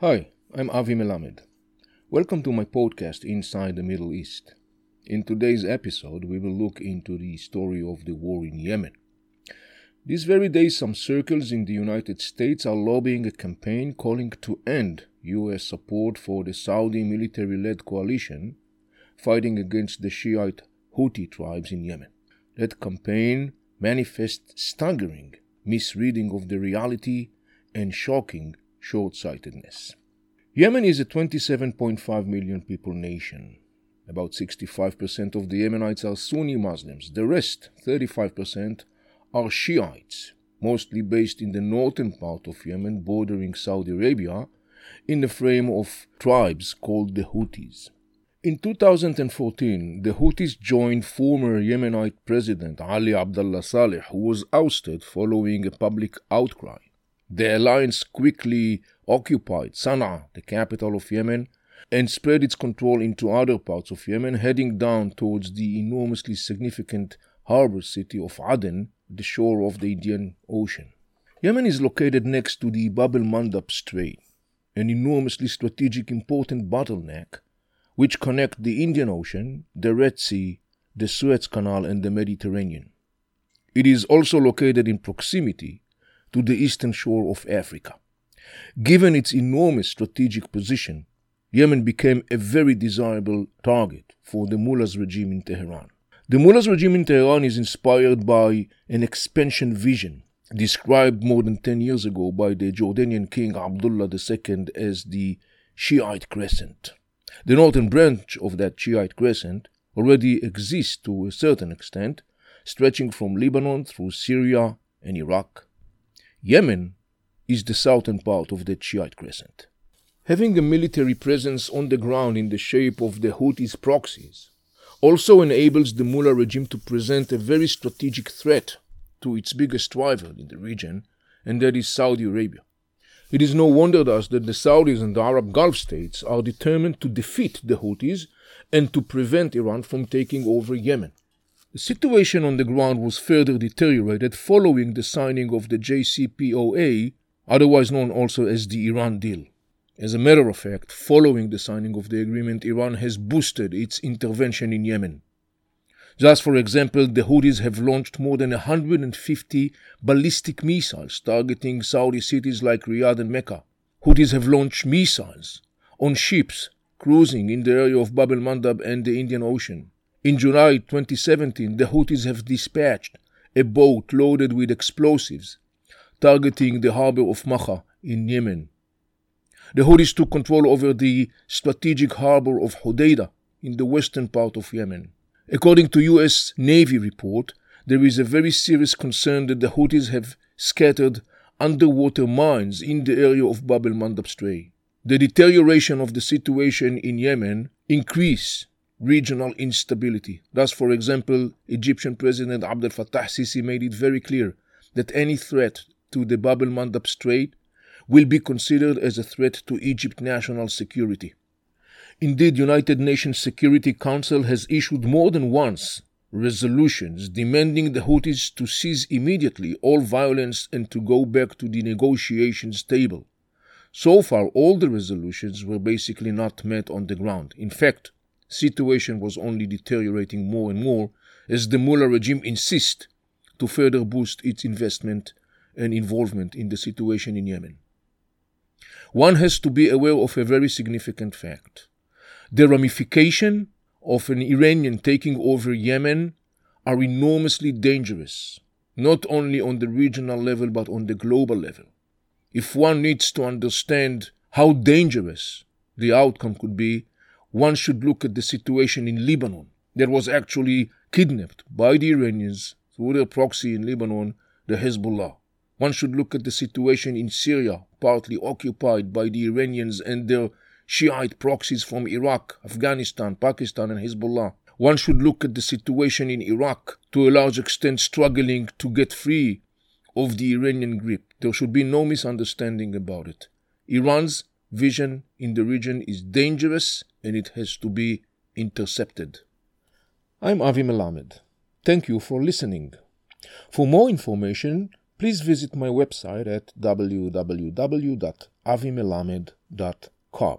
Hi, I'm Avi Melamed. Welcome to my podcast Inside the Middle East. In today's episode, we will look into the story of the war in Yemen. These very days, some circles in the United States are lobbying a campaign calling to end U.S. support for the Saudi military led coalition fighting against the Shiite Houthi tribes in Yemen. That campaign manifests staggering misreading of the reality and shocking short sightedness. Yemen is a 27.5 million people nation. About 65% of the Yemenites are Sunni Muslims. The rest, 35%, are Shiites, mostly based in the northern part of Yemen bordering Saudi Arabia, in the frame of tribes called the Houthis. In 2014, the Houthis joined former Yemenite President Ali Abdullah Saleh, who was ousted following a public outcry. The alliance quickly occupied Sana'a, the capital of Yemen, and spread its control into other parts of Yemen, heading down towards the enormously significant harbor city of Aden, the shore of the Indian Ocean. Yemen is located next to the Bab el Mandab Strait, an enormously strategic important bottleneck which connect the Indian Ocean, the Red Sea, the Suez Canal, and the Mediterranean. It is also located in proximity to the eastern shore of Africa. Given its enormous strategic position, Yemen became a very desirable target for the mullah's regime in Tehran. The mullah's regime in Tehran is inspired by an expansion vision described more than 10 years ago by the Jordanian king Abdullah II as the Shiite Crescent. The northern branch of that Shiite Crescent already exists to a certain extent, stretching from Lebanon through Syria and Iraq Yemen is the southern part of the Shiite crescent. Having a military presence on the ground in the shape of the Houthis proxies also enables the mullah regime to present a very strategic threat to its biggest rival in the region, and that is Saudi Arabia. It is no wonder thus that the Saudis and the Arab Gulf states are determined to defeat the Houthis and to prevent Iran from taking over Yemen. The situation on the ground was further deteriorated following the signing of the JCPOA, otherwise known also as the Iran deal. As a matter of fact, following the signing of the agreement, Iran has boosted its intervention in Yemen. Thus, for example, the Houthis have launched more than 150 ballistic missiles targeting Saudi cities like Riyadh and Mecca. Houthis have launched missiles on ships cruising in the area of Bab el Mandab and the Indian Ocean. In July 2017, the Houthis have dispatched a boat loaded with explosives targeting the harbor of Makha in Yemen. The Houthis took control over the strategic harbor of Hodeidah in the western part of Yemen. According to US Navy report, there is a very serious concern that the Houthis have scattered underwater mines in the area of Bab el Mandab Strait. The deterioration of the situation in Yemen increase regional instability. Thus, for example, Egyptian President Abdel Fattah Sisi made it very clear that any threat to the Bab el Mandab Strait will be considered as a threat to Egypt's national security. Indeed, United Nations Security Council has issued more than once resolutions demanding the Houthis to cease immediately all violence and to go back to the negotiations table. So far, all the resolutions were basically not met on the ground. In fact, situation was only deteriorating more and more as the Mullah regime insists to further boost its investment and involvement in the situation in Yemen. One has to be aware of a very significant fact. The ramification of an Iranian taking over Yemen are enormously dangerous, not only on the regional level but on the global level. If one needs to understand how dangerous the outcome could be, one should look at the situation in Lebanon that was actually kidnapped by the Iranians through their proxy in Lebanon, the Hezbollah. One should look at the situation in Syria, partly occupied by the Iranians and their Shiite proxies from Iraq, Afghanistan, Pakistan, and Hezbollah. One should look at the situation in Iraq, to a large extent struggling to get free of the Iranian grip. There should be no misunderstanding about it. Iran's vision in the region is dangerous and it has to be intercepted. I'm Avi Melamed. Thank you for listening. For more information, please visit my website at www.avimelamed.com.